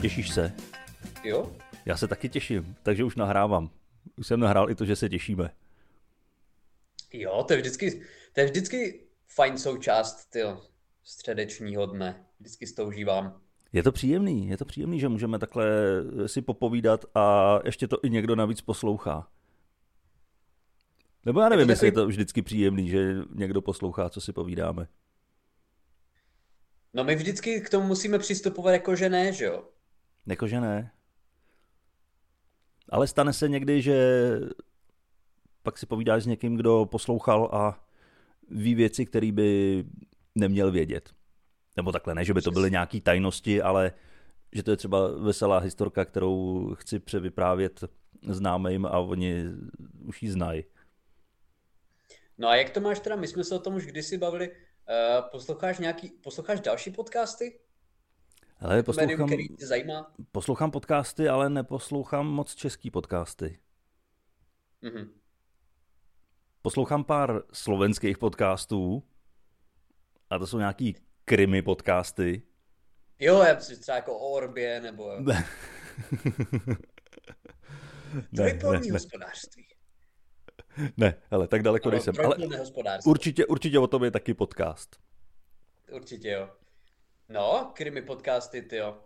Těšíš se? Jo? Já se taky těším, takže už nahrávám. Už jsem nahrál i to, že se těšíme. Jo, to je vždycky, to je vždycky fajn součást tyjo, středečního dne. Vždycky s to užívám. Je to příjemný, je to příjemný, že můžeme takhle si popovídat a ještě to i někdo navíc poslouchá. Nebo já nevím, je jestli takový... je to vždycky příjemný, že někdo poslouchá, co si povídáme. No my vždycky k tomu musíme přistupovat jako, že ne, že jo? Jako, že ne. Ale stane se někdy, že pak si povídáš s někým, kdo poslouchal a ví věci, které by neměl vědět. Nebo takhle, ne, že by to byly nějaké tajnosti, ale že to je třeba veselá historka, kterou chci převyprávět známým a oni už ji znají. No a jak to máš teda? My jsme se o tom už kdysi bavili. Uh, posloucháš nějaký, posloucháš další podcasty? Ale poslouchám, médium, který tě zajímá? poslouchám podcasty, ale neposlouchám moc český podcasty. Mm-hmm. Poslouchám pár slovenských podcastů a to jsou nějaký krimi podcasty. Jo, já třeba jako o Orbě nebo... Ne. ne. hospodářství. Ne, ale tak daleko nejsem. Ale určitě, určitě o tom je taky podcast. Určitě jo. No, krimi podcasty, ty jo.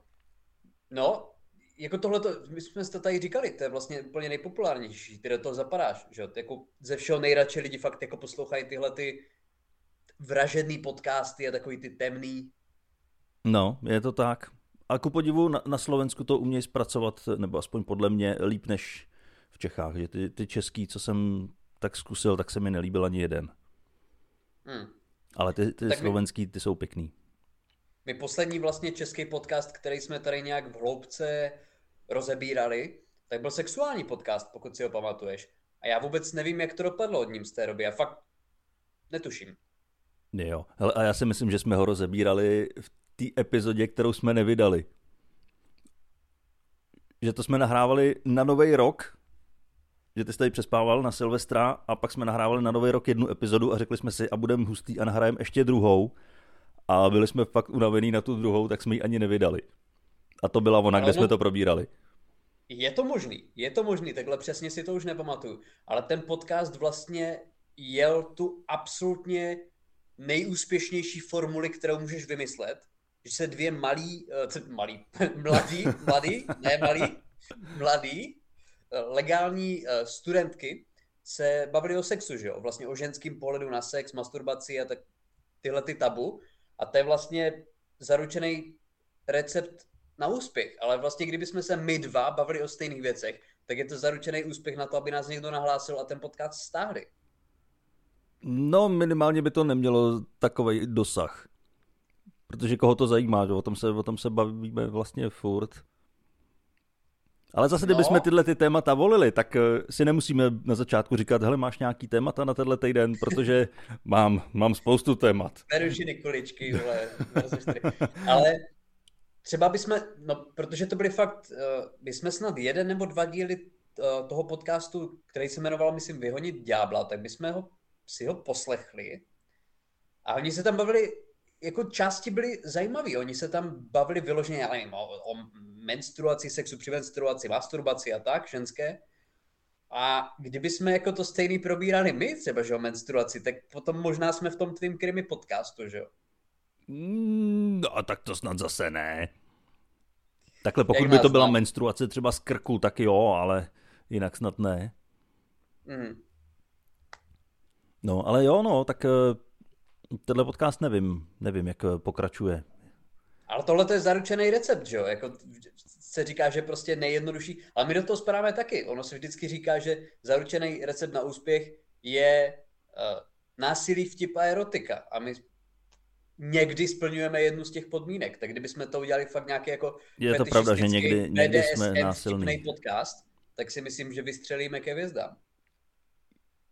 No, jako tohle, my jsme to tady říkali, to je vlastně úplně nejpopulárnější, ty do toho zapadáš, že Jako ze všeho nejradši lidi fakt jako poslouchají tyhle ty vražedný podcasty a takový ty temný. No, je to tak. A ku podivu na, na Slovensku to umějí zpracovat, nebo aspoň podle mě, líp než v Čechách, že ty, ty český, co jsem tak zkusil, tak se mi nelíbil ani jeden. Hmm. Ale ty, ty slovenský, ty jsou pěkný. My poslední vlastně český podcast, který jsme tady nějak v hloubce rozebírali, tak byl sexuální podcast, pokud si ho pamatuješ. A já vůbec nevím, jak to dopadlo od ním z té doby. Já fakt netuším. Jo, Hele, a já si myslím, že jsme ho rozebírali v té epizodě, kterou jsme nevydali. Že to jsme nahrávali na nový rok, že ty jsi tady přespával na Silvestra a pak jsme nahrávali na nový rok jednu epizodu a řekli jsme si a budeme hustý a nahrajeme ještě druhou a byli jsme fakt unavený na tu druhou, tak jsme ji ani nevydali. A to byla ona, Ale kde no, jsme to probírali. Je to možný, je to možný, takhle přesně si to už nepamatuju. Ale ten podcast vlastně jel tu absolutně nejúspěšnější formuli, kterou můžeš vymyslet, že se dvě malí, uh, malí, mladí, mladí, ne malí, mladí, eh, legální uh, studentky se bavili o sexu, že jo? Vlastně o ženském pohledu na sex, masturbaci a tak tyhle ty tabu. A to je vlastně zaručený recept na úspěch. Ale vlastně, kdyby jsme se my dva bavili o stejných věcech, tak je to zaručený úspěch na to, aby nás někdo nahlásil a ten podcast stáhli. No, minimálně by to nemělo takový dosah. Protože koho to zajímá, že? O, tom se, o tom se bavíme vlastně furt. Ale zase, kdybychom no. tyhle ty témata volili, tak eh, si nemusíme na začátku říkat, hele, máš nějaký témata na tenhle týden, protože mám, mám spoustu témat. Perušiny, kuličky, vole, Ale třeba bychom, no, protože to byly fakt, uh, my jsme snad jeden nebo dva díly uh, toho podcastu, který se jmenoval, myslím, Vyhonit ďábla, tak bychom ho, si ho poslechli. A oni se tam bavili, jako části byly zajímavé. Oni se tam bavili vyloženě, já nevím, o, o menstruaci, sexu při menstruaci, masturbaci a tak, ženské. A kdyby jsme jako to stejný probírali my, třeba, že o menstruaci, tak potom možná jsme v tom tvým krimi podcastu, že jo? No, tak to snad zase ne. Takhle, pokud by to byla znám? menstruace třeba z krku, tak jo, ale jinak snad ne. Mm. No, ale jo, no, tak eh, tenhle podcast nevím, nevím, jak eh, pokračuje. Ale tohle to je zaručený recept, že jo? Jako se říká, že prostě nejjednodušší, ale my do toho spadáme taky. Ono se vždycky říká, že zaručený recept na úspěch je uh, násilí, vtip a erotika. A my někdy splňujeme jednu z těch podmínek. Tak kdybychom to udělali fakt nějaký jako Je to pravda, že někdy, někdy jsme násilní. podcast, tak si myslím, že vystřelíme ke hvězdám.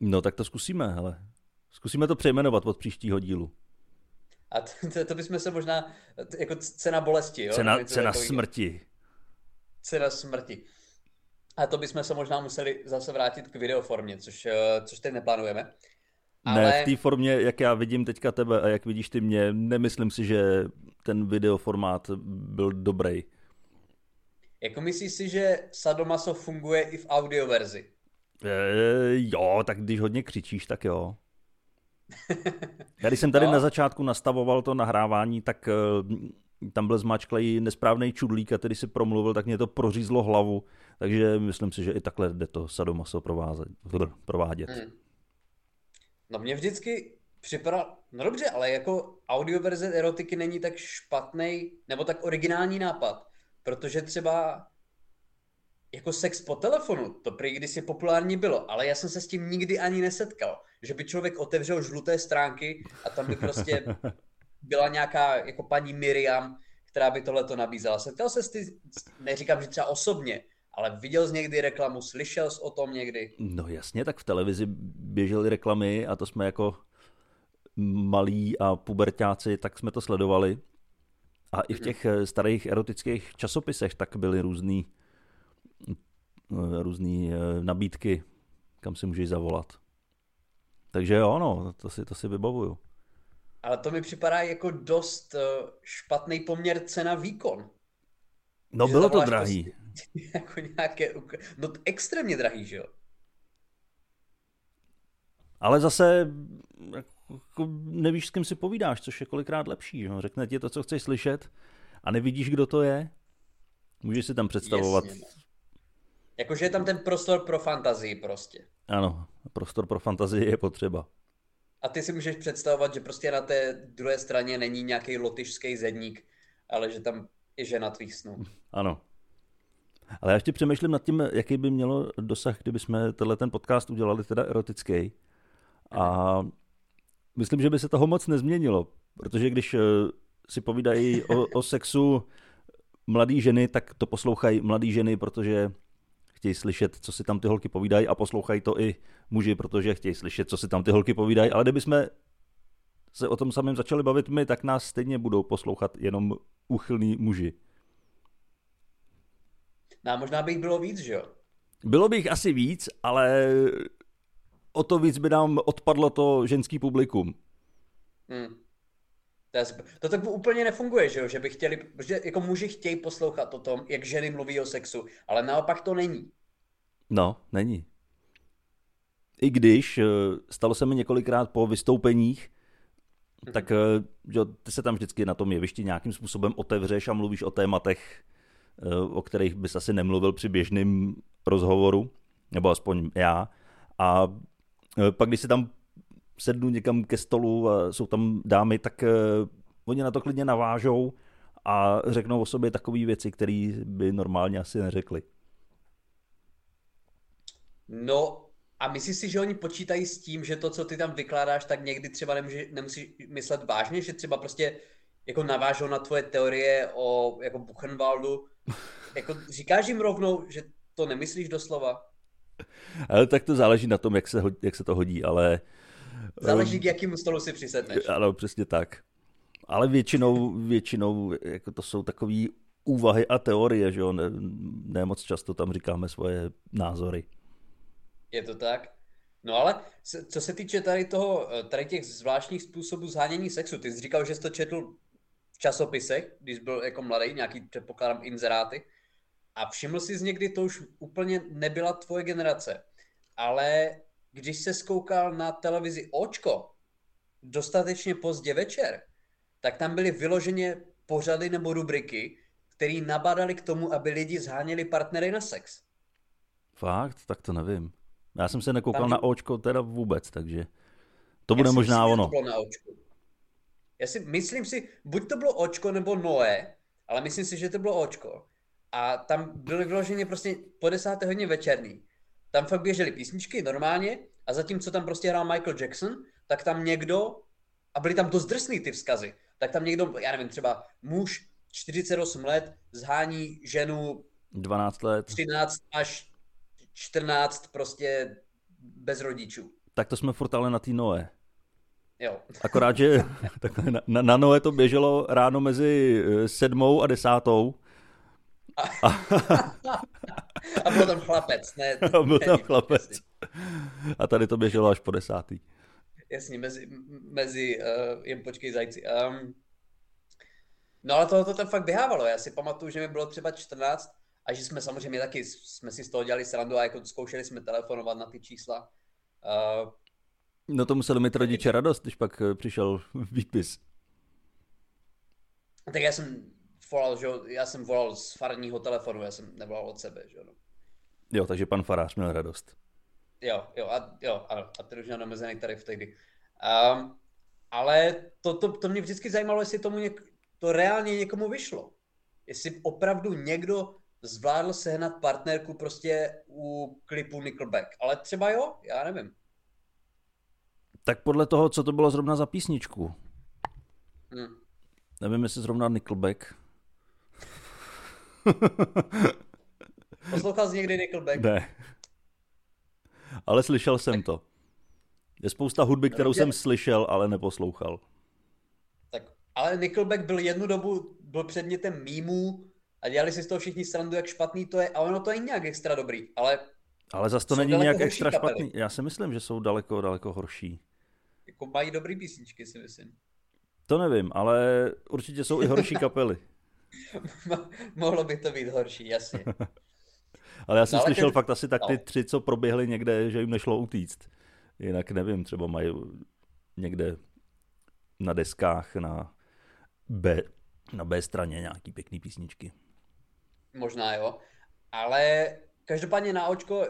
No tak to zkusíme, hele. Zkusíme to přejmenovat od příštího dílu. A to, to, to bychom se možná, jako cena bolesti, jo? Cena, cena takový, smrti. Cena smrti. A to bychom se možná museli zase vrátit k videoformě, což, eh, což teď neplánujeme. Ale... Ne, v té formě, jak já vidím teďka tebe a jak vidíš ty mě, nemyslím si, že ten videoformát byl dobrý. Jako myslíš si, že Sadomaso funguje i v audioverzi? E, jo, tak když hodně křičíš, tak jo. Já když jsem tady no. na začátku nastavoval to nahrávání, tak uh, tam byl zmáčklej nesprávný čudlík a tedy si promluvil, tak mě to prořízlo hlavu, takže myslím si, že i takhle jde to sadomaso provázet, provádět. Hmm. No mě vždycky připadá, no dobře, ale jako audioverze erotiky není tak špatný nebo tak originální nápad, protože třeba jako sex po telefonu, to prý kdysi populární bylo, ale já jsem se s tím nikdy ani nesetkal, že by člověk otevřel žluté stránky a tam by prostě byla nějaká jako paní Miriam, která by tohle to nabízela. Setkal se s ty, neříkám, že třeba osobně, ale viděl jsi někdy reklamu, slyšel jsi o tom někdy? No jasně, tak v televizi běžely reklamy a to jsme jako malí a pubertáci, tak jsme to sledovali. A i v mhm. těch eh, starých erotických časopisech tak byly různý, různý eh, nabídky, kam si můžeš zavolat. Takže jo, no, to si, to si vybavuju. Ale to mi připadá jako dost špatný poměr cena-výkon. No bylo to drahý. Prostě, jako nějaké, no extrémně drahý, že jo? Ale zase jako nevíš, s kým si povídáš, což je kolikrát lepší. Že? Řekne ti to, co chceš slyšet a nevidíš, kdo to je. Můžeš si tam představovat. Jasně, no. Jakože je tam ten prostor pro fantazii prostě. Ano, prostor pro fantazii je potřeba. A ty si můžeš představovat, že prostě na té druhé straně není nějaký lotyšský zedník, ale že tam je žena tvých snů. Ano. Ale já ještě přemýšlím nad tím, jaký by mělo dosah, kdyby jsme tenhle ten podcast udělali teda erotický. A myslím, že by se toho moc nezměnilo, protože když eh, si povídají o, o sexu mladý ženy, tak to poslouchají mladý ženy, protože chtějí slyšet, co si tam ty holky povídají a poslouchají to i muži, protože chtějí slyšet, co si tam ty holky povídají, ale kdybychom se o tom samém začali bavit my, tak nás stejně budou poslouchat jenom uchylní muži. No a možná by jich bylo víc, že jo? Bylo by jich asi víc, ale o to víc by nám odpadlo to ženský publikum. Hmm. To, je, to tak úplně nefunguje, že jo? Že by chtěli, že jako muži chtějí poslouchat o tom, jak ženy mluví o sexu, ale naopak to není. No, není. I když eh, stalo se mi několikrát po vystoupeních, mhm. tak eh, že ty se tam vždycky na tom jevišti nějakým způsobem otevřeš a mluvíš o tématech, eh, o kterých bys asi nemluvil při běžném rozhovoru, nebo aspoň já. A pak když si tam sednu někam ke stolu a jsou tam dámy, tak uh, oni na to klidně navážou a řeknou o sobě takové věci, které by normálně asi neřekli. No a myslíš si, že oni počítají s tím, že to, co ty tam vykládáš, tak někdy třeba nemůže, nemusíš myslet vážně, že třeba prostě jako navážou na tvoje teorie o jako Buchenwaldu. Jako říkáš jim rovnou, že to nemyslíš doslova? Ale tak to záleží na tom, jak se, jak se to hodí, ale... Záleží, um, k jakému stolu si přisedneš. Ano, přesně tak. Ale většinou, většinou jako to jsou takové úvahy a teorie, že jo, ne, ne moc často tam říkáme svoje názory. Je to tak? No ale co se týče tady toho, tady těch zvláštních způsobů zhánění sexu, ty jsi říkal, že jsi to četl v časopisech, když byl jako mladý, nějaký předpokládám inzeráty, a všiml jsi někdy, to už úplně nebyla tvoje generace, ale když se skoukal na televizi Očko dostatečně pozdě večer, tak tam byly vyloženě pořady nebo rubriky, které nabádali k tomu, aby lidi zháněli partnery na sex. Fakt? Tak to nevím. Já jsem se nekoukal tam, na Očko teda vůbec, takže to bude možná myslím, ono. To bylo na očko. Já si myslím si, buď to bylo Očko nebo Noé, ale myslím si, že to bylo Očko. A tam byly vyloženě prostě po desáté hodině večerný. Tam fakt běžely písničky normálně a zatímco tam prostě hrál Michael Jackson, tak tam někdo, a byly tam dost drsný ty vzkazy, tak tam někdo, já nevím, třeba muž 48 let zhání ženu 12 let. 13 až 14 prostě bez rodičů. Tak to jsme furt ale na té Noé. Jo. Akorát, že na, na, na Noé to běželo ráno mezi eh, sedmou a desátou a, a byl tam chlapec, ne? A byl tam chlapec. Jasný. A tady to běželo až po desátý. Jasně, mezi, mezi uh, jen počkej zajci. Um, no ale tohle to tam fakt běhávalo. Já si pamatuju, že mi bylo třeba 14 a že jsme samozřejmě taky, jsme si z toho dělali srandu a jako zkoušeli jsme telefonovat na ty čísla. Uh, no to museli mít rodiče radost, když pak eh, přišel výpis. Tak já jsem volal, že já jsem volal z farního telefonu, já jsem nevolal od sebe, že no. Jo, takže pan farář měl radost. Jo, jo, a, jo, ano, a ten už měl nemezený tarif tehdy. Um, ale to, to, to mě vždycky zajímalo, jestli tomu něk, to reálně někomu vyšlo. Jestli opravdu někdo zvládl sehnat partnerku prostě u klipu Nickelback. Ale třeba jo, já nevím. Tak podle toho, co to bylo zrovna za písničku. Hmm. Nevím, jestli zrovna Nickelback. Poslouchal jsi někdy Nickelback? Ne. Ale slyšel jsem to. Je spousta hudby, kterou jsem slyšel, ale neposlouchal. Tak, ale Nickelback byl jednu dobu byl předmětem mýmů a dělali si z toho všichni srandu, jak špatný to je, a ono to není nějak extra dobrý, ale... Ale zase to není nějak extra kapely. špatný. Já si myslím, že jsou daleko, daleko horší. Jako mají dobrý písničky, si myslím. To nevím, ale určitě jsou i horší kapely. Mohlo by to být horší, jasně. ale já jsem no, slyšel fakt asi tak ty no. tři, co proběhly někde, že jim nešlo utíct. Jinak nevím, třeba mají někde na deskách na B, na B straně nějaký pěkný písničky. Možná jo, ale každopádně na očko,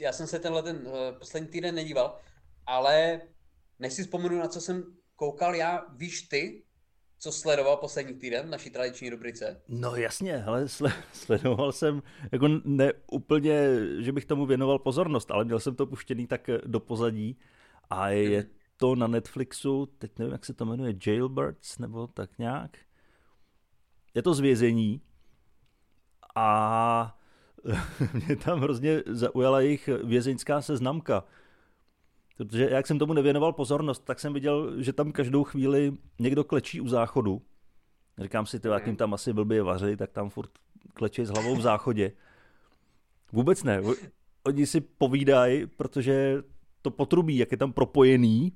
já jsem se tenhle ten uh, poslední týden nedíval, ale než si vzpomenu, na co jsem koukal já, víš ty, co sledoval poslední týden v naší tradiční rubrice? No jasně, ale sledoval jsem, jako ne úplně, že bych tomu věnoval pozornost, ale měl jsem to puštěný tak eh, do pozadí a je to na Netflixu, teď nevím, jak se to jmenuje, Jailbirds nebo tak nějak. Je to zvězení a mě tam hrozně zaujala jejich vězeňská seznamka. Protože jak jsem tomu nevěnoval pozornost, tak jsem viděl, že tam každou chvíli někdo klečí u záchodu. Říkám si, jak jim tam asi blbě vaří, tak tam furt klečí s hlavou v záchodě. Vůbec ne. Oni si povídají, protože to potrubí, jak je tam propojený,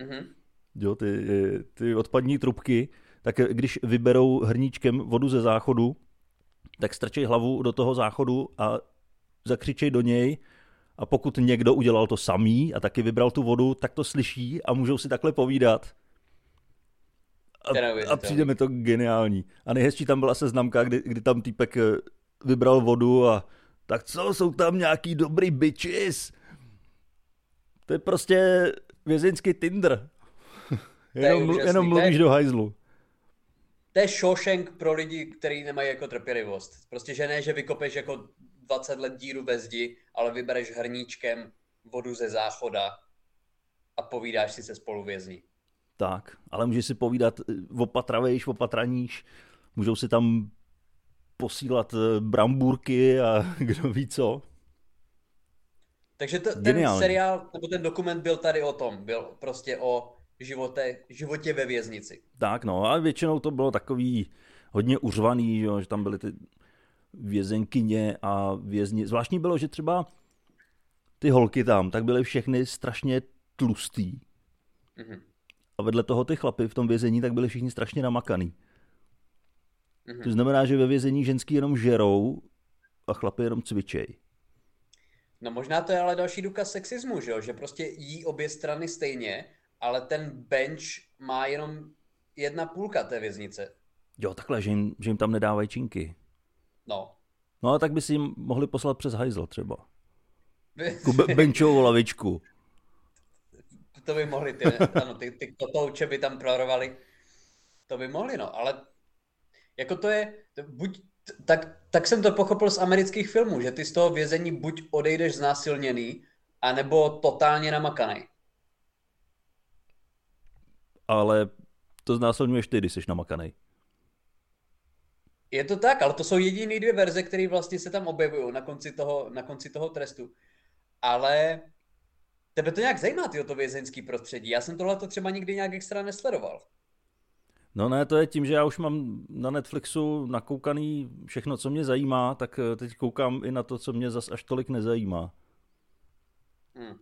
mm-hmm. jo, ty, ty odpadní trubky, tak když vyberou hrníčkem vodu ze záchodu, tak strčej hlavu do toho záchodu a zakřičej do něj a pokud někdo udělal to samý a taky vybral tu vodu, tak to slyší a můžou si takhle povídat. A, a přijde mi to geniální. A nejhezčí tam byla seznamka, kdy, kdy tam týpek eh, vybral vodu a tak co, jsou tam nějaký dobrý bitches? To je prostě vězeňský Tinder. jenom, jenom mluvíš do hajzlu to je Shawshank pro lidi, kteří nemají jako trpělivost. Prostě, že ne, že vykopeš jako 20 let díru ve zdi, ale vybereš hrníčkem vodu ze záchoda a povídáš si se spoluvězni. Tak, ale můžeš si povídat, eh, opatravejš, opatraníš, můžou si tam posílat eh, brambůrky a kdo ví co. Takže to, ten seriál, nebo ten dokument byl tady o tom, byl prostě o živote, životě ve věznici. Tak no, a většinou to bylo takový hodně uřvaný, že tam byly ty vězenkyně a vězni. Zvláštní bylo, že třeba ty holky tam, tak byly všechny strašně tlustý. Mm-hmm. A vedle toho ty chlapy v tom vězení, tak byly všichni strašně namakaný. Mm-hmm. To znamená, že ve vězení ženský jenom žerou a chlapy jenom cvičej. No možná to je ale další důkaz sexismu, že jo? Že prostě jí obě strany stejně ale ten bench má jenom jedna půlka té věznice. Jo, takhle, že jim, že jim tam nedávají činky. No. No a tak by si jim mohli poslat přes hajzl třeba. Be- benchovou lavičku. To by mohli, ty, ano, ty, ty kotouče by tam prorovali. To by mohli, no, ale jako to je, buď, tak, tak jsem to pochopil z amerických filmů, že ty z toho vězení buď odejdeš znásilněný, anebo totálně namakaný ale to znásilňuješ ty, když jsi namakaný. Je to tak, ale to jsou jediné dvě verze, které vlastně se tam objevují na konci toho, na konci toho trestu. Ale tebe to nějak zajímá, ty to vězeňský prostředí. Já jsem tohle to třeba nikdy nějak extra nesledoval. No ne, to je tím, že já už mám na Netflixu nakoukaný všechno, co mě zajímá, tak eh, teď koukám i na to, co mě zas až tolik nezajímá. Hmm.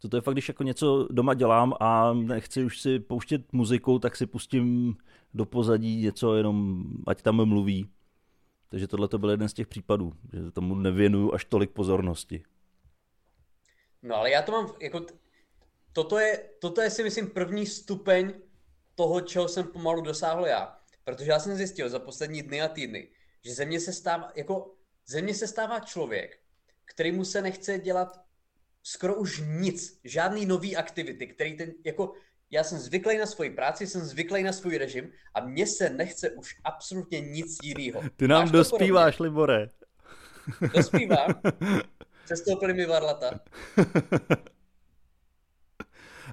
To, to je fakt, když jako něco doma dělám a nechci už si pouštět muziku, tak si pustím do pozadí něco jenom, ať tam mluví. Takže tohle to byl jeden z těch případů, že tomu nevěnuju až tolik pozornosti. No ale já to mám, jako, toto je, toto je si myslím první stupeň toho, čeho jsem pomalu dosáhl já. Protože já jsem zjistil za poslední dny a týdny, že ze mě se stává, jako, ze mě se stává člověk, který mu se nechce dělat skoro už nic, žádný nový aktivity, který ten, jako, já jsem zvyklý na svoji práci, jsem zvyklý na svůj režim a mně se nechce už absolutně nic jiného. Ty nám Máš dospíváš, Libore. Dospívám. Přestoupili mi varlata.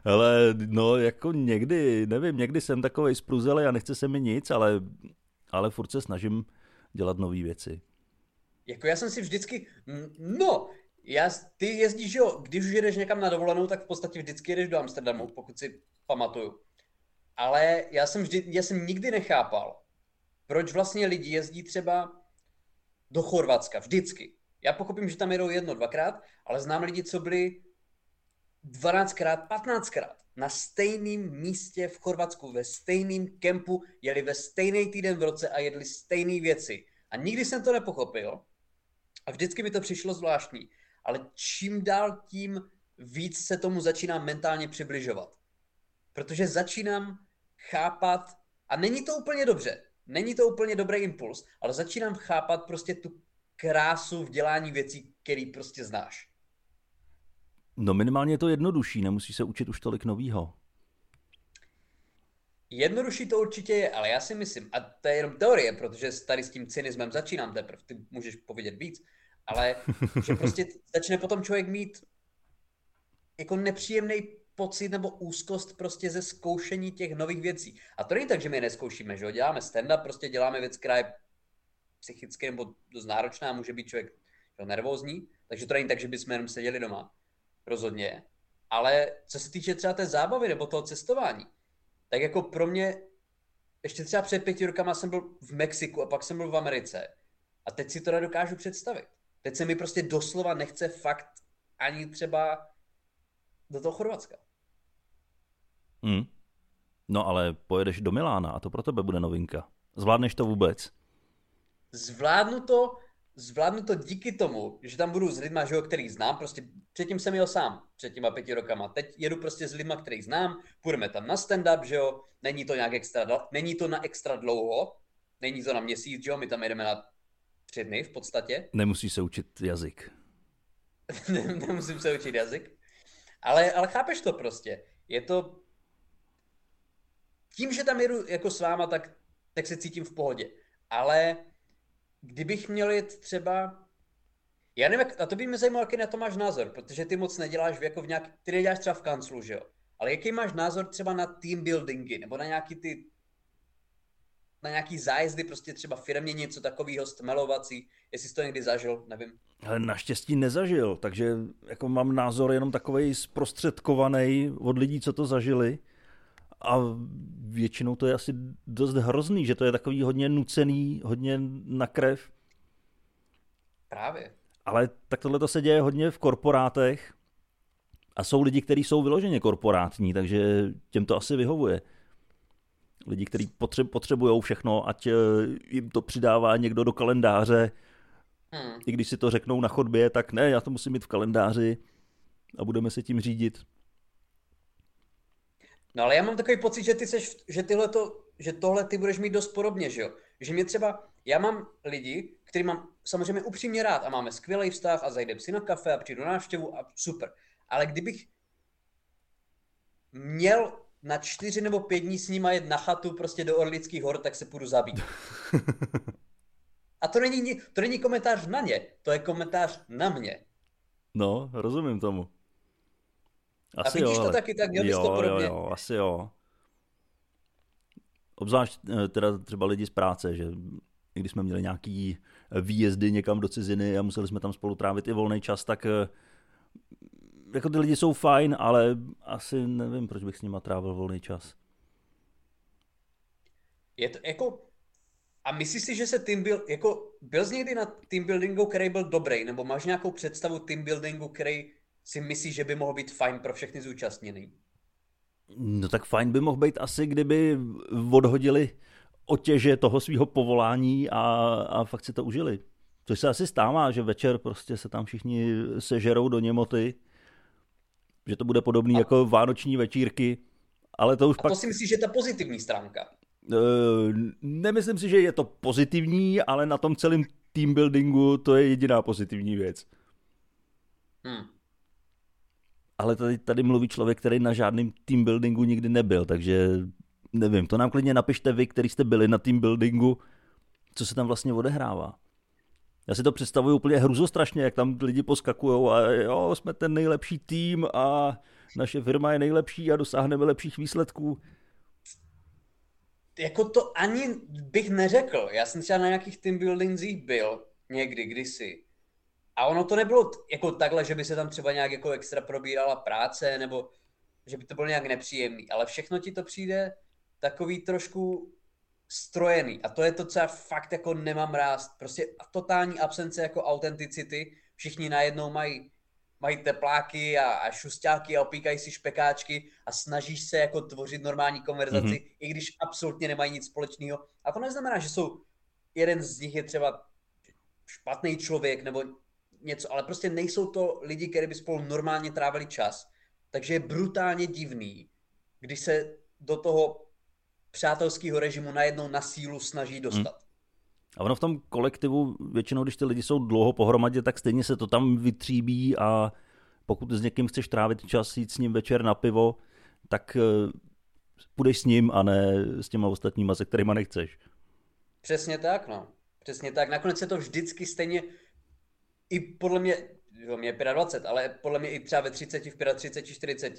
Ale no jako někdy, nevím, někdy jsem takovej spruzelý a nechce se mi nic, ale, ale furt se snažím dělat nové věci. Jako já jsem si vždycky, no, já, ty jezdíš, jo, když už jedeš někam na dovolenou, tak v podstatě vždycky jedeš do Amsterdamu, pokud si pamatuju. Ale já jsem, vždy, já jsem nikdy nechápal, proč vlastně lidi jezdí třeba do Chorvatska, vždycky. Já pochopím, že tam jedou jedno, dvakrát, ale znám lidi, co byli 12krát, 15krát na stejném místě v Chorvatsku, ve stejném kempu, jeli ve stejný týden v roce a jedli stejné věci. A nikdy jsem to nepochopil. A vždycky mi to přišlo zvláštní. Ale čím dál tím víc se tomu začínám mentálně přibližovat. Protože začínám chápat, a není to úplně dobře, není to úplně dobrý impuls, ale začínám chápat prostě tu krásu v dělání věcí, který prostě znáš. No minimálně je to jednodušší, nemusí se učit už tolik novýho. Jednodušší to určitě je, ale já si myslím, a to je jenom teorie, protože tady s tím cynismem začínám teprve, ty můžeš povědět víc, ale že prostě začne potom člověk mít jako nepříjemný pocit nebo úzkost prostě ze zkoušení těch nových věcí. A to není tak, že my je neskoušíme, že jo? Děláme stand-up, prostě děláme věc, která je psychicky nebo dost náročná, může být člověk jo, nervózní, takže to není tak, že bychom jenom seděli doma. Rozhodně. Ale co se týče třeba té zábavy nebo toho cestování, tak jako pro mě, ještě třeba před pěti rokama jsem byl v Mexiku a pak jsem byl v Americe. A teď si to nedokážu představit. Teď se mi prostě doslova nechce fakt ani třeba do toho Chorvatska. Hmm. No ale pojedeš do Milána a to pro tebe bude novinka. Zvládneš to vůbec? Zvládnu to, zvládnu to díky tomu, že tam budu s lidma, že jo, který znám, prostě předtím jsem jel sám, před těma pěti rokama. Teď jedu prostě s lidma, který znám, půjdeme tam na stand-up, že jo, není to nějak extra, není to na extra dlouho, není to na měsíc, že jo, my tam jedeme na tři dny v podstatě. Nemusíš se učit jazyk. Nemusím se učit jazyk. Ale, ale chápeš to prostě. Je to... Tím, že tam jedu jako s váma, tak, tak se cítím v pohodě. Ale kdybych měl jet třeba... Já nevím, a to by mě zajímalo, jaký na to máš názor, protože ty moc neděláš jako v nějak... Ty neděláš třeba v kanclu, že jo? Ale jaký máš názor třeba na team buildingy, nebo na nějaký ty na nějaký zájezdy, prostě třeba firmě něco takového stmelovací, jestli jsi to někdy zažil, nevím. Ale naštěstí nezažil, takže jako mám názor jenom takový zprostředkovaný od lidí, co to zažili. A většinou to je asi dost hrozný, že to je takový hodně nucený, hodně na krev. Právě. Ale tak tohle to se děje hodně v korporátech a jsou lidi, kteří jsou vyloženě korporátní, takže těm to asi vyhovuje. Lidi, kteří potřebují všechno, ať eh, jim to přidává někdo do kalendáře, hmm. i když si to řeknou na chodbě, tak ne, já to musím mít v kalendáři a budeme se tím řídit. No ale já mám takový pocit, že ty seš, že tyhle to, že tohle ty budeš mít dost podobně, že jo? Že mě třeba, já mám lidi, který mám samozřejmě upřímně rád a máme skvělý vztah a zajdem si na kafe a přijdu na návštěvu a super. Ale kdybych měl na čtyři nebo pět dní s nima jet na chatu prostě do Orlických hor, tak se půjdu zabít. A to není, to není komentář na ně, to je komentář na mě. No, rozumím tomu. Asi a vidíš jo, to taky tak, měl jo, to podobně. Jo, jo, asi jo. Obzvlášť eh, teda třeba lidi z práce, že když jsme měli nějaký výjezdy někam do ciziny a museli jsme tam spolu trávit i volný čas, tak eh, jako ty lidi jsou fajn, ale asi nevím, proč bych s nima trávil volný čas. Je to jako, a myslíš si, že se team build, jako byl jsi někdy na team buildingu, který byl dobrý, nebo máš nějakou představu team buildingu, který si myslíš, že by mohl být fajn pro všechny zúčastněný? No tak fajn by mohl být asi, kdyby odhodili otěže toho svého povolání a, a fakt si to užili. Což se asi stává, že večer prostě se tam všichni sežerou do němoty, že to bude podobný a... jako vánoční večírky, ale to už a pak... to si myslíš, že je ta pozitivní stránka? Uh, nemyslím si, že je to pozitivní, ale na tom celém team buildingu to je jediná pozitivní věc. Hmm. Ale tady, tady mluví člověk, který na žádném team buildingu nikdy nebyl, takže nevím, to nám klidně napište vy, který jste byli na team buildingu, co se tam vlastně odehrává. Já si to představuju úplně hruzostrašně, jak tam lidi poskakují a jo, jsme ten nejlepší tým a naše firma je nejlepší a dosáhneme lepších výsledků. Jako to ani bych neřekl. Já jsem třeba na nějakých team buildingsích byl někdy, kdysi. A ono to nebylo jako takhle, že by se tam třeba nějak jako extra probírala práce, nebo že by to bylo nějak nepříjemný, ale všechno ti to přijde takový trošku strojený. A to je to, co já fakt jako nemám rád. Prostě totální absence jako autenticity. Všichni najednou mají mají tepláky a, a šustáky a opíkají si špekáčky a snažíš se jako tvořit normální konverzaci, mm-hmm. i když absolutně nemají nic společného. A to neznamená, že jsou, jeden z nich je třeba špatný člověk nebo něco, ale prostě nejsou to lidi, kteří by spolu normálně trávili čas. Takže je brutálně divný, když se do toho přátelského režimu najednou na sílu snaží dostat. Hmm. A ono v tom kolektivu, většinou, když ty lidi jsou dlouho pohromadě, tak stejně se to tam vytříbí a pokud s někým chceš trávit čas, jít s ním večer na pivo, tak eh, půjdeš s ním a ne s těma ostatníma, se kterýma nechceš. Přesně tak, no. Přesně tak. Nakonec se to vždycky stejně, i podle mě, jo, mě je 25, ale podle mě i třeba ve 30, v 35, 40,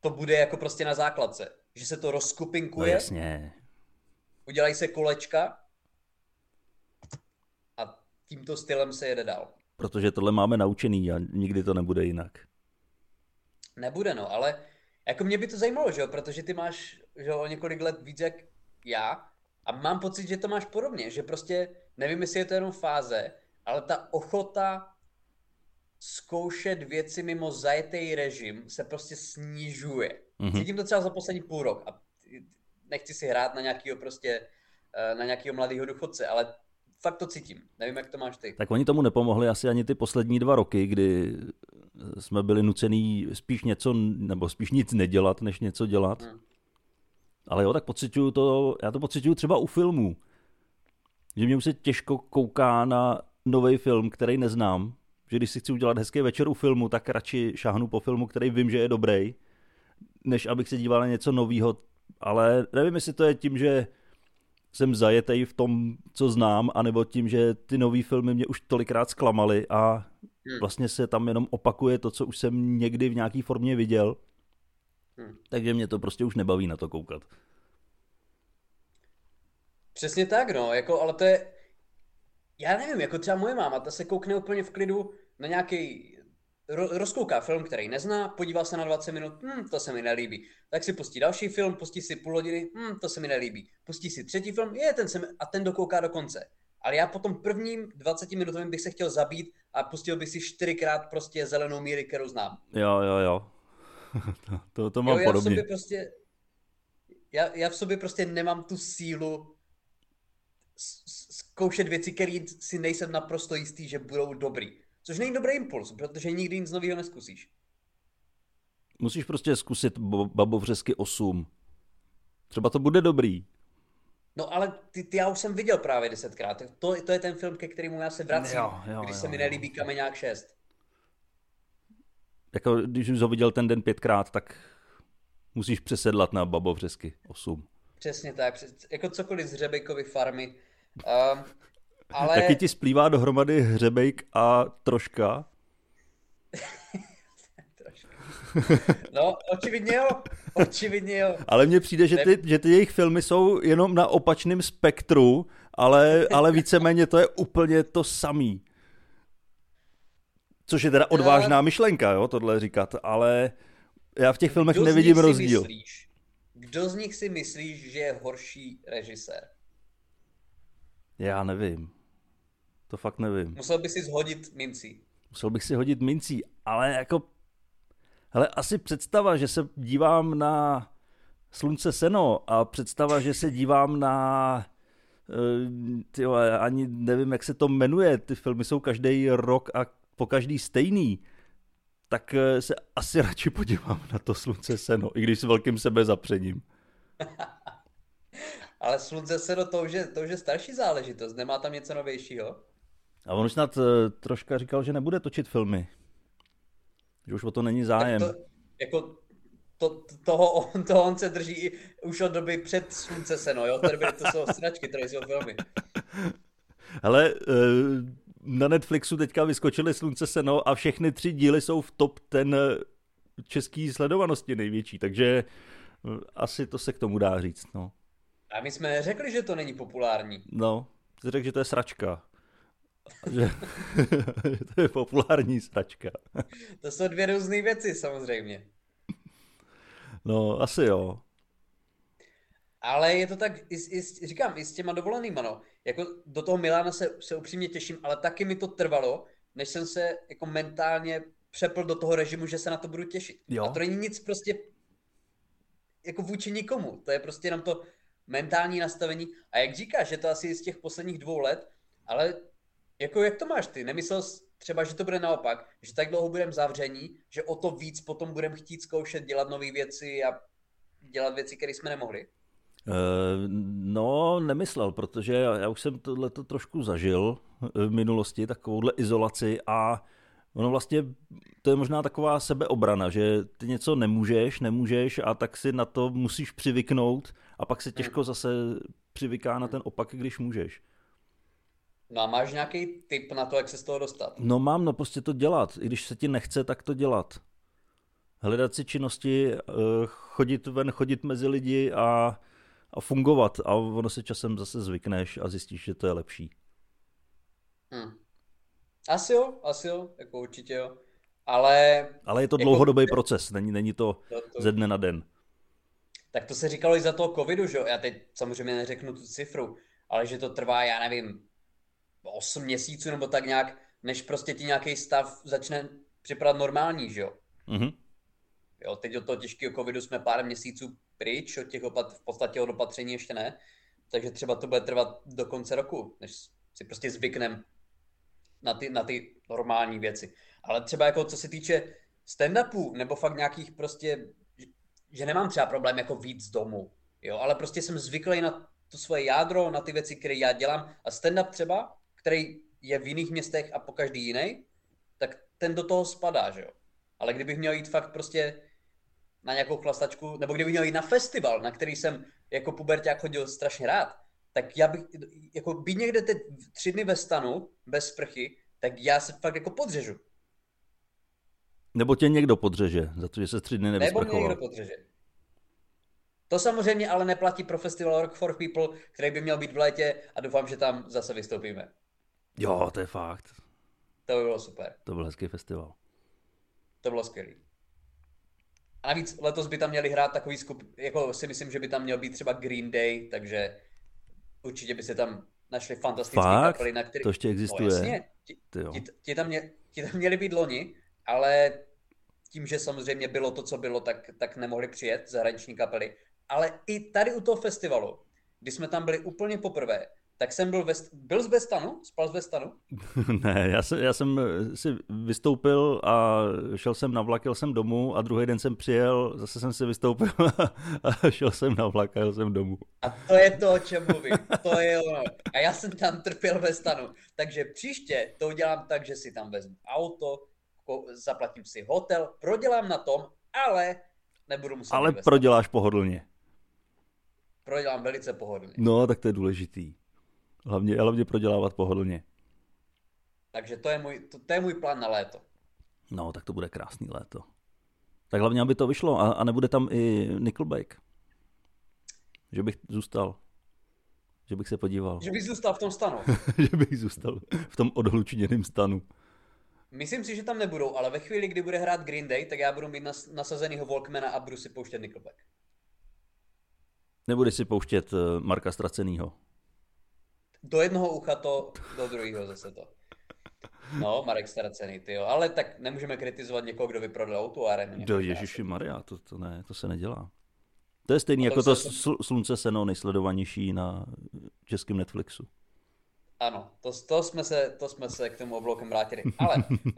to bude jako prostě na základce. Že se to rozkupinkuje. No jasně. Udělají se kolečka a tímto stylem se jede dál. Protože tohle máme naučený a nikdy to nebude jinak. Nebude, no, ale jako mě by to zajímalo, že jo, protože ty máš že jo, o několik let víc jak já a mám pocit, že to máš podobně, že prostě, nevím, jestli je to jenom fáze, ale ta ochota zkoušet věci mimo zajetý režim se prostě snižuje. Mm-hmm. Cítím to třeba za poslední půl rok a nechci si hrát na nějakýho prostě, eh, na nějakýho mladého důchodce, ale fakt to cítím. Nevím, jak to máš ty. Tak oni tomu nepomohli asi ani ty poslední dva roky, kdy jsme byli nucený spíš něco, nebo spíš nic nedělat, než něco dělat. Hmm. Ale jo, tak pocituju to, já to pocituju třeba u filmů. Že mě už se těžko kouká na nový film, který neznám. Že když si chci udělat hezký večer u filmu, tak radši šáhnu po filmu, který vím, že je dobrý, než abych se díval na něco nového. Ale nevím, jestli to je tím, že jsem zajetej v tom, co znám, anebo tím, že ty nové filmy mě už tolikrát zklamaly a hmm. vlastně se tam jenom opakuje to, co už jsem někdy v nějaké formě viděl. Hmm. Takže mě to prostě už nebaví na to koukat. Přesně tak, no, jako, ale to je, já nevím, jako třeba moje máma, ta se koukne úplně v klidu na nějaký rozkouká film, který nezná, podívá se na 20 minut, hm, to se mi nelíbí. Tak si pustí další film, pustí si půl hodiny, hm, to se mi nelíbí. Pustí si třetí film, je ten se mi, a ten dokouká do konce. Ale já po tom prvním 20 minutovým bych se chtěl zabít a pustil bych si čtyřikrát prostě zelenou míry, kterou znám. Jo, jo, jo. to, to, to mám jo, já podobně. V sobě prostě, já, já v sobě prostě nemám tu sílu zkoušet věci, které si nejsem naprosto jistý, že budou dobrý. Což není dobrý impuls, protože nikdy nic nového neskusíš. Musíš prostě zkusit Babovřesky 8. Třeba to bude dobrý. No ale ty, ty já už jsem viděl právě desetkrát. To, to je ten film, ke kterému já se vracím, jo, jo, když jo, se mi nelíbí Kameňák 6. Jako když už ho viděl ten den pětkrát, tak musíš přesedlat na Babovřesky 8. Přesně tak, přes, jako cokoliv z Řebejkovy farmy. Um, ale... Taky ti splývá dohromady hřebejk a troška? No, očividně jo. Očividně jo. Ale mně přijde, že ty, že ty jejich filmy jsou jenom na opačném spektru, ale, ale víceméně to je úplně to samý. Což je teda odvážná myšlenka, jo, tohle říkat, ale já v těch filmech Kdo nevidím rozdíl. Myslíš, kdo z nich si myslíš, že je horší režisér? Já nevím. To fakt nevím. Musel bych si zhodit mincí. Musel bych si hodit mincí, ale jako... Hele, asi představa, že se dívám na Slunce seno a představa, že se dívám na eh, tyjo, ani nevím, jak se to jmenuje, ty filmy jsou každý rok a po každý stejný, tak eh, se asi radši podívám na to Slunce seno, i když s velkým sebezapřením. Ale Slunce seno to už, je, to už je starší záležitost, nemá tam něco novějšího? A on už snad eh, troška říkal, že nebude točit filmy. Že už o to není zájem. Tak to, jako to, toho, toho on se drží už od doby před Slunce seno, jo? Tady to jsou sračky, které jsou filmy. Ale eh, na Netflixu teďka vyskočily Slunce seno a všechny tři díly jsou v top ten eh, český sledovanosti největší, takže asi to se k tomu dá říct, no. A my jsme řekli, že to není populární. No, ty řekl, že to je sračka. že, to je populární sračka. to jsou dvě různé věci samozřejmě. No, asi jo. Ale je to tak, i, i, říkám, i s těma dovolenýma, no. Jako do toho Milána se, se upřímně těším, ale taky mi to trvalo, než jsem se jako mentálně přepl do toho režimu, že se na to budu těšit. Jo. A to není nic prostě jako vůči nikomu. To je prostě jenom to mentální nastavení. A jak říkáš, že to asi z těch posledních dvou let, ale jako jak to máš ty? Nemyslel jsi třeba, že to bude naopak, že tak dlouho budeme zavření, že o to víc potom budeme chtít zkoušet dělat nové věci a dělat věci, které jsme nemohli? Uh, no, nemyslel, protože já, já už jsem tohle trošku zažil v minulosti, takovouhle izolaci a ono vlastně, to je možná taková sebeobrana, že ty něco nemůžeš, nemůžeš a tak si na to musíš přivyknout a pak se těžko zase přivyká na ten opak, když můžeš. No a máš nějaký tip na to, jak se z toho dostat? No mám, no prostě to dělat. I když se ti nechce, tak to dělat. Hledat si činnosti, eh, chodit ven, chodit mezi lidi a, a fungovat. A ono se časem zase zvykneš a zjistíš, že to je lepší. Hmm. Asi jo, asi jo, jako určitě jo. Ale... Ale je to jako, dlouhodobý proces, není, není to, to, to ze dne na den. Tak to se říkalo i za toho covidu, že jo? Já teď samozřejmě neřeknu tu cifru, ale že to trvá, já nevím, 8 měsíců nebo tak nějak, než prostě ti nějaký stav začne připadat normální, že jo? Mm-hmm. Jo, teď od toho těžkého covidu jsme pár měsíců pryč, od těch opat- v podstatě od opatření ještě ne, takže třeba to bude trvat do konce roku, než si prostě zvyknem na ty, na ty normální věci. Ale třeba jako co se týče stand-upů, nebo fakt nějakých prostě, že nemám třeba problém jako víc domů, jo, ale prostě jsem zvyklý na to svoje jádro, na ty věci, které já dělám a stand-up třeba který je v jiných městech a po každý jiný, tak ten do toho spadá, že jo. Ale kdybych měl jít fakt prostě na nějakou chlastačku, nebo kdybych měl jít na festival, na který jsem jako puberták chodil strašně rád, tak já bych, jako být někde teď tři dny ve stanu, bez sprchy, tak já se fakt jako podřežu. Nebo tě někdo podřeže, za to, že se tři dny nevysprchoval. Nebo mě někdo podřeže. To samozřejmě ale neplatí pro festival Rock for People, který by měl být v létě a doufám, že tam zase vystoupíme. Jo, to je fakt. To by bylo super. To byl hezký festival. To bylo skvělý. A navíc letos by tam měli hrát takový skup, jako si myslím, že by tam měl být třeba Green Day, takže určitě by se tam našli fantastické kapely, na který... To ještě existuje. No, jasně, ti, ti, ti, tam mě, ti tam měli být loni, ale tím, že samozřejmě bylo to, co bylo, tak, tak nemohli přijet zahraniční kapely. Ale i tady u toho festivalu, kdy jsme tam byli úplně poprvé, tak jsem byl, ve, byl z Bestanu? Spal z Bestanu? ne, já jsem, já jsem si vystoupil a šel jsem na vlak, jel jsem domů a druhý den jsem přijel, zase jsem si vystoupil a šel jsem na vlak a jel jsem domů. A to je to, o čem mluvím. To je ono. A já jsem tam trpěl ve stanu. Takže příště to udělám tak, že si tam vezmu auto, zaplatím si hotel, prodělám na tom, ale nebudu muset Ale proděláš pohodlně. Prodělám velice pohodlně. No, tak to je důležitý. Hlavně, hlavně prodělávat pohodlně. Takže to je, můj, to, to je můj plán na léto. No, tak to bude krásný léto. Tak hlavně, aby to vyšlo a, a nebude tam i Nickelback. Že bych zůstal. Že bych se podíval. Že bych zůstal v tom stanu. že bych zůstal v tom odhlučněném stanu. Myslím si, že tam nebudou, ale ve chvíli, kdy bude hrát Green Day, tak já budu mít nas, nasazenýho Walkmana a budu si pouštět Nickelback. Nebudeš si pouštět uh, Marka Stracenýho do jednoho ucha to, do druhého zase to. No, Marek Staracený, ty jo. Ale tak nemůžeme kritizovat někoho, kdo vyprodal tu arénu. Do Ježíši Maria, to, to ne, to se nedělá. To je stejný jako to sl- Slunce seno nejsledovanější na českém Netflixu. Ano, to, to, jsme se, to jsme se k tomu obloukem vrátili. Ale uh,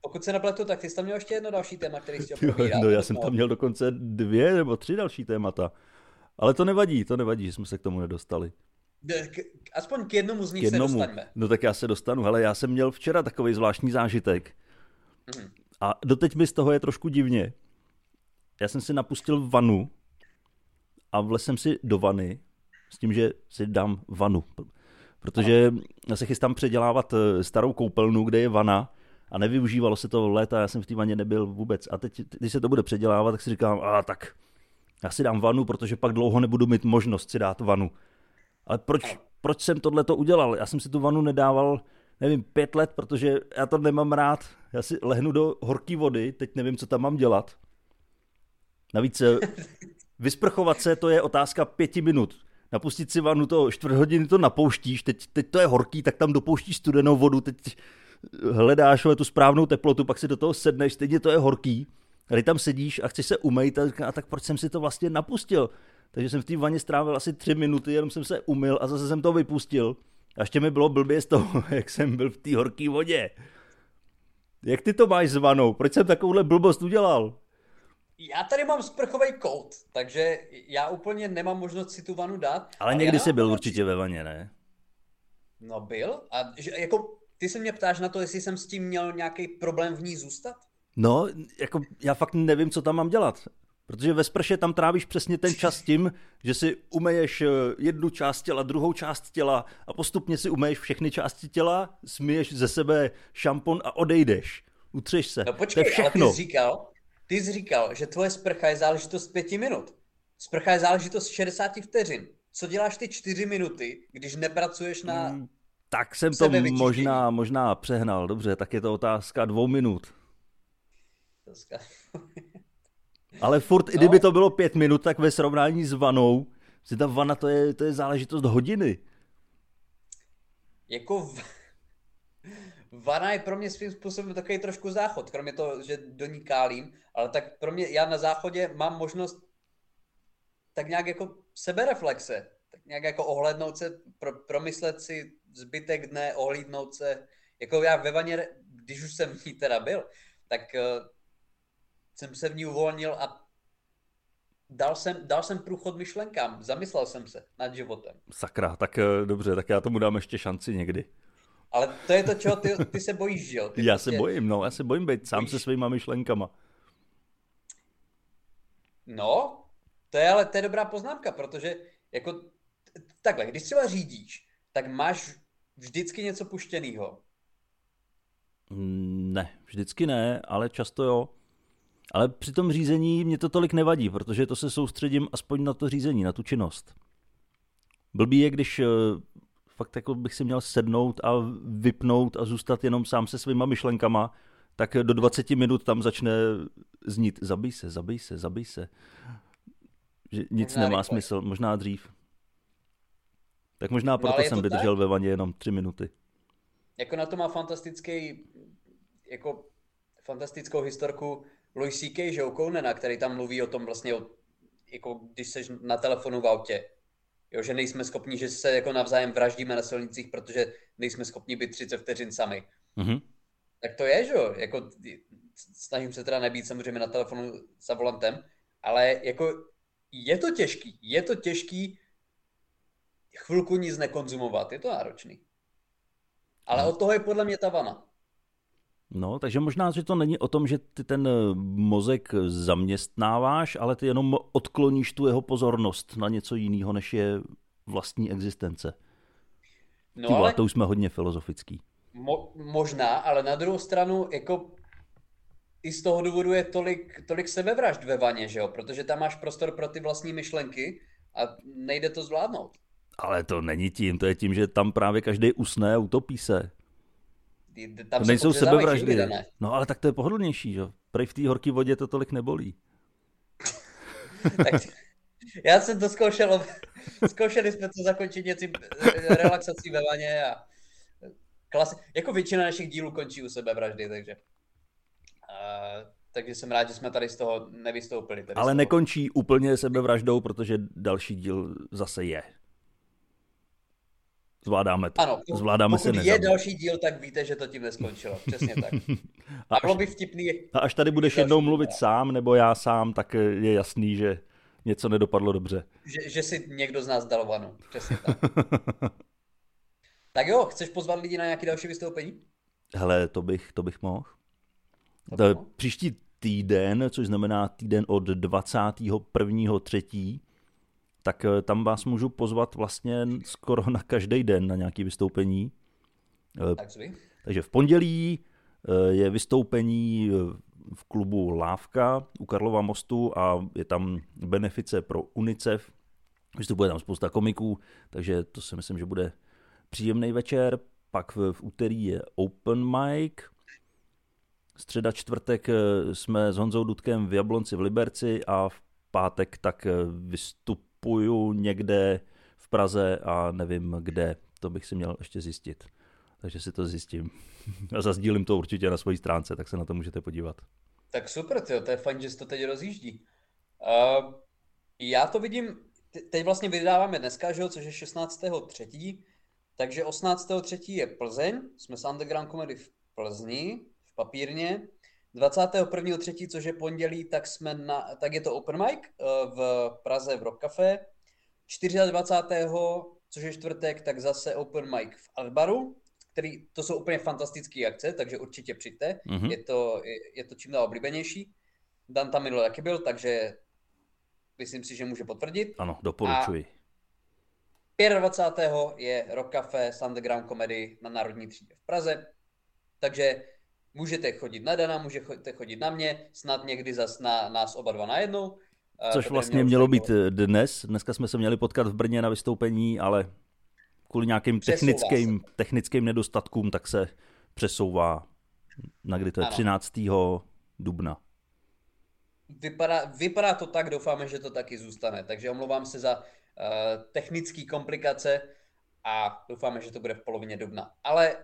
pokud se nepletu, tak ty jsi tam měl ještě jedno další téma, který jsi chtěl No já jsem tam měl dokonce dvě nebo tři další témata. Ale to nevadí, to nevadí, že jsme se k tomu nedostali. Aspoň k jednomu z nich k jednomu. se dostaneme. No tak já se dostanu. Hele, já jsem měl včera takový zvláštní zážitek. Mm. A doteď mi z toho je trošku divně. Já jsem si napustil vanu a vlez jsem si do vany s tím, že si dám vanu. Protože já se chystám předělávat eh, starou koupelnu, kde je vana a nevyužívalo se to léta, já jsem v té vaně nebyl vůbec. A teď, když se to bude předělávat, tak si říkám, a tak já si dám vanu, protože pak dlouho nebudu mít možnost si dát vanu. Ale proč, proč jsem tohle to udělal? Já jsem si tu vanu nedával, nevím, pět let, protože já to nemám rád. Já si lehnu do horké vody, teď nevím, co tam mám dělat. Navíc eh, vysprchovat se, to je otázka pěti minut. Napustit si vanu, to čtvrt hodiny to napouštíš, teď, teď to je horký, tak tam dopouštíš studenou vodu, teď hledáš tu správnou teplotu, pak si do toho sedneš, stejně to je horký. A tam sedíš a chceš se umýt a, a tak proč jsem si to vlastně napustil? Takže jsem v té vaně strávil asi tři minuty, jenom jsem se umyl a zase jsem to vypustil. A ještě mi bylo blbě z toho, jak jsem byl v té horké vodě. Jak ty to máš s vanou? Proč jsem takovouhle blbost udělal? Já tady mám sprchový kout, takže já úplně nemám možnost si tu vanu dát. Ale, ale někdy jsi byl určitě ve vaně, ne? No byl. A že, jako, ty se mě ptáš na to, jestli jsem s tím měl nějaký problém v ní zůstat? No, jako já fakt nevím, co tam mám dělat. Protože ve sprše tam trávíš přesně ten čas tím, že si umeješ eh, jednu část těla, druhou část těla a postupně si umeješ všechny části těla, smiješ ze sebe šampon a odejdeš. Utřeš se. No počkej, to je všechno. ale ty jsi říkal, ty jsi říkal, že tvoje sprcha je záležitost pěti minut. Sprcha je záležitost 60 vteřin. Co děláš ty čtyři minuty, když nepracuješ na hmm, Tak jsem to možná, možná přehnal, dobře, tak je to otázka dvou minut. Ale furt, no. i kdyby to bylo pět minut, tak ve srovnání s vanou, si ta vana to je, to je záležitost hodiny. Jako v... vana je pro mě svým způsobem takový trošku záchod, kromě toho, že do ní kálím, ale tak pro mě, já na záchodě mám možnost tak nějak jako sebereflexe, tak nějak jako ohlednout se, pro, promyslet si zbytek dne, ohlídnout se, jako já ve vaně, když už jsem v ní teda byl, tak eh, jsem se v ní uvolnil a dal jsem, dal jsem průchod myšlenkám, zamyslel jsem se nad životem. Sakra, tak eh, dobře, tak já tomu dám ještě šanci někdy. Ale to je to, čeho ty, ty se bojíš, že jo? Ty já prostě... se bojím, no, já se bojím být sám bojíš. se svýma myšlenkama. No, to je ale to je dobrá poznámka, protože jako takhle, když třeba řídíš, tak máš vždycky něco puštěného. Ne, vždycky ne, ale často jo. Ale při tom řízení mě to tolik nevadí, protože to se soustředím aspoň na to řízení, na tu činnost. Blbý je, když eh, fakt jako bych si měl sednout a vypnout a zůstat jenom sám se svýma myšlenkama, tak do 20 minut tam začne znít zabij se, zabij se, zabij se. Že nic možná nemá rychle. smysl, možná dřív. Tak možná no, proto no, jsem vydržel tak? ve vaně jenom 3 minuty. Jako na to má fantastický, jako fantastickou historku Louis C.K., že Conana, který tam mluví o tom vlastně, o, jako když jsi na telefonu v autě, jo, že nejsme schopni, že se jako navzájem vraždíme na silnicích, protože nejsme schopni být 30 vteřin sami. Mm-hmm. Tak to je, že jo, jako snažím se teda nebýt samozřejmě na telefonu za volantem, ale jako je to těžký, je to těžký chvilku nic nekonzumovat, je to náročný. Ale no. od toho je podle mě ta vana. No, takže možná, že to není o tom, že ty ten eh, mozek zaměstnáváš, ale ty jenom odkloníš tu jeho pozornost na něco jiného, než je vlastní existence. No, Ty ale... to už jsme hodně filozofický. Mo- možná, ale na druhou stranu, jako i z toho důvodu je tolik, tolik sebevražd ve vaně, že jo? Protože tam máš prostor pro ty vlastní myšlenky a nejde to zvládnout. Ale to není tím, to je tím, že tam právě každý usne a utopí se. Tam to nejsou sebevraždy. No ale tak to je pohodlnější, že? Prej v té horké vodě to tolik nebolí. tak, já jsem to zkoušel, zkoušeli jsme to zakončit něco relaxací ve vaně a klasi- jako většina našich dílů končí u sebevraždy, takže uh, takže jsem rád, že jsme tady z toho nevystoupili. Tady Ale nekončí úplně sebevraždou, protože další díl zase je. Zvládáme to. Ano, Zvládáme pokud se je další díl, tak víte, že to tím neskončilo. Přesně tak. a, až, by vtipný... A až tady budeš jednou mluvit díl. sám, nebo já sám, tak je jasný, že něco nedopadlo dobře. Že, že si někdo z nás dal vanu. Přesně tak. tak jo, chceš pozvat lidi na nějaké další vystoupení? Hele, to bych, to bych mohl. To příští týden, což znamená týden od 21.3., tak eh, tam vás můžu pozvat vlastně skoro na každý den na nějaké vystoupení. Eh, tak Takže v pondělí eh, je vystoupení v klubu Lávka u Karlova mostu a je tam benefice pro UNICEF. Vystupuje tam spousta komiků, takže to si myslím, že bude příjemný večer. Pak v, v úterý je open mic. Středa, čtvrtek jsme s Honzou Dudkem v Jablonci v Liberci a v pátek tak vystup kupuju někde v Praze a nevím kde. To bych si měl ještě zjistit. Takže si to zjistím. A zazdílím to určitě na své stránce, tak se na to můžete podívat. Tak super, tyjo, to je fajn, že se to teď rozjíždí. Uh, já to vidím, teď vlastně vydáváme dneska, že jo, což je 16.3. Takže 18.3. je Plzeň, jsme s Underground Comedy v Plzni, v papírně. 21.3., což je pondělí, tak, jsme na, tak je to open mic eh, v Praze v Rock Café. 24. což je čtvrtek, tak zase open mic v Albaru, který, to jsou úplně fantastické akce, takže určitě přijďte. Mm-hmm. Je, to, je, je to čím dál oblíbenější. Dan tam minule taky byl, takže myslím si, že může potvrdit. Ano, doporučuji. A 25. je Rock Café s Underground Comedy na Národní třídě v Praze. Takže Můžete chodit na Dana, můžete chodit na mě, snad někdy zas na nás oba dva najednou. Což vlastně mělo být eh, dnes. Dneska jsme se měli potkat v Brně na vystoupení, ale kvůli nějakým technickým, technickým nedostatkům tak se přesouvá na kdy to je ano. 13. dubna. Vypadá, vypadá to tak, doufáme, že to taky zůstane. Takže omlouvám se za uh, technické komplikace a doufáme, že to bude v polovině dubna. Ale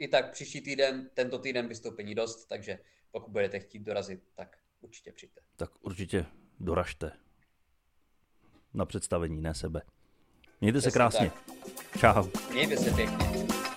i tak příští týden, tento týden vystoupení dost, takže pokud budete chtít dorazit, tak určitě přijďte. Tak určitě doražte. Na představení, ne sebe. Mějte se krásně. Tak. Čau. Mějte se pěkně.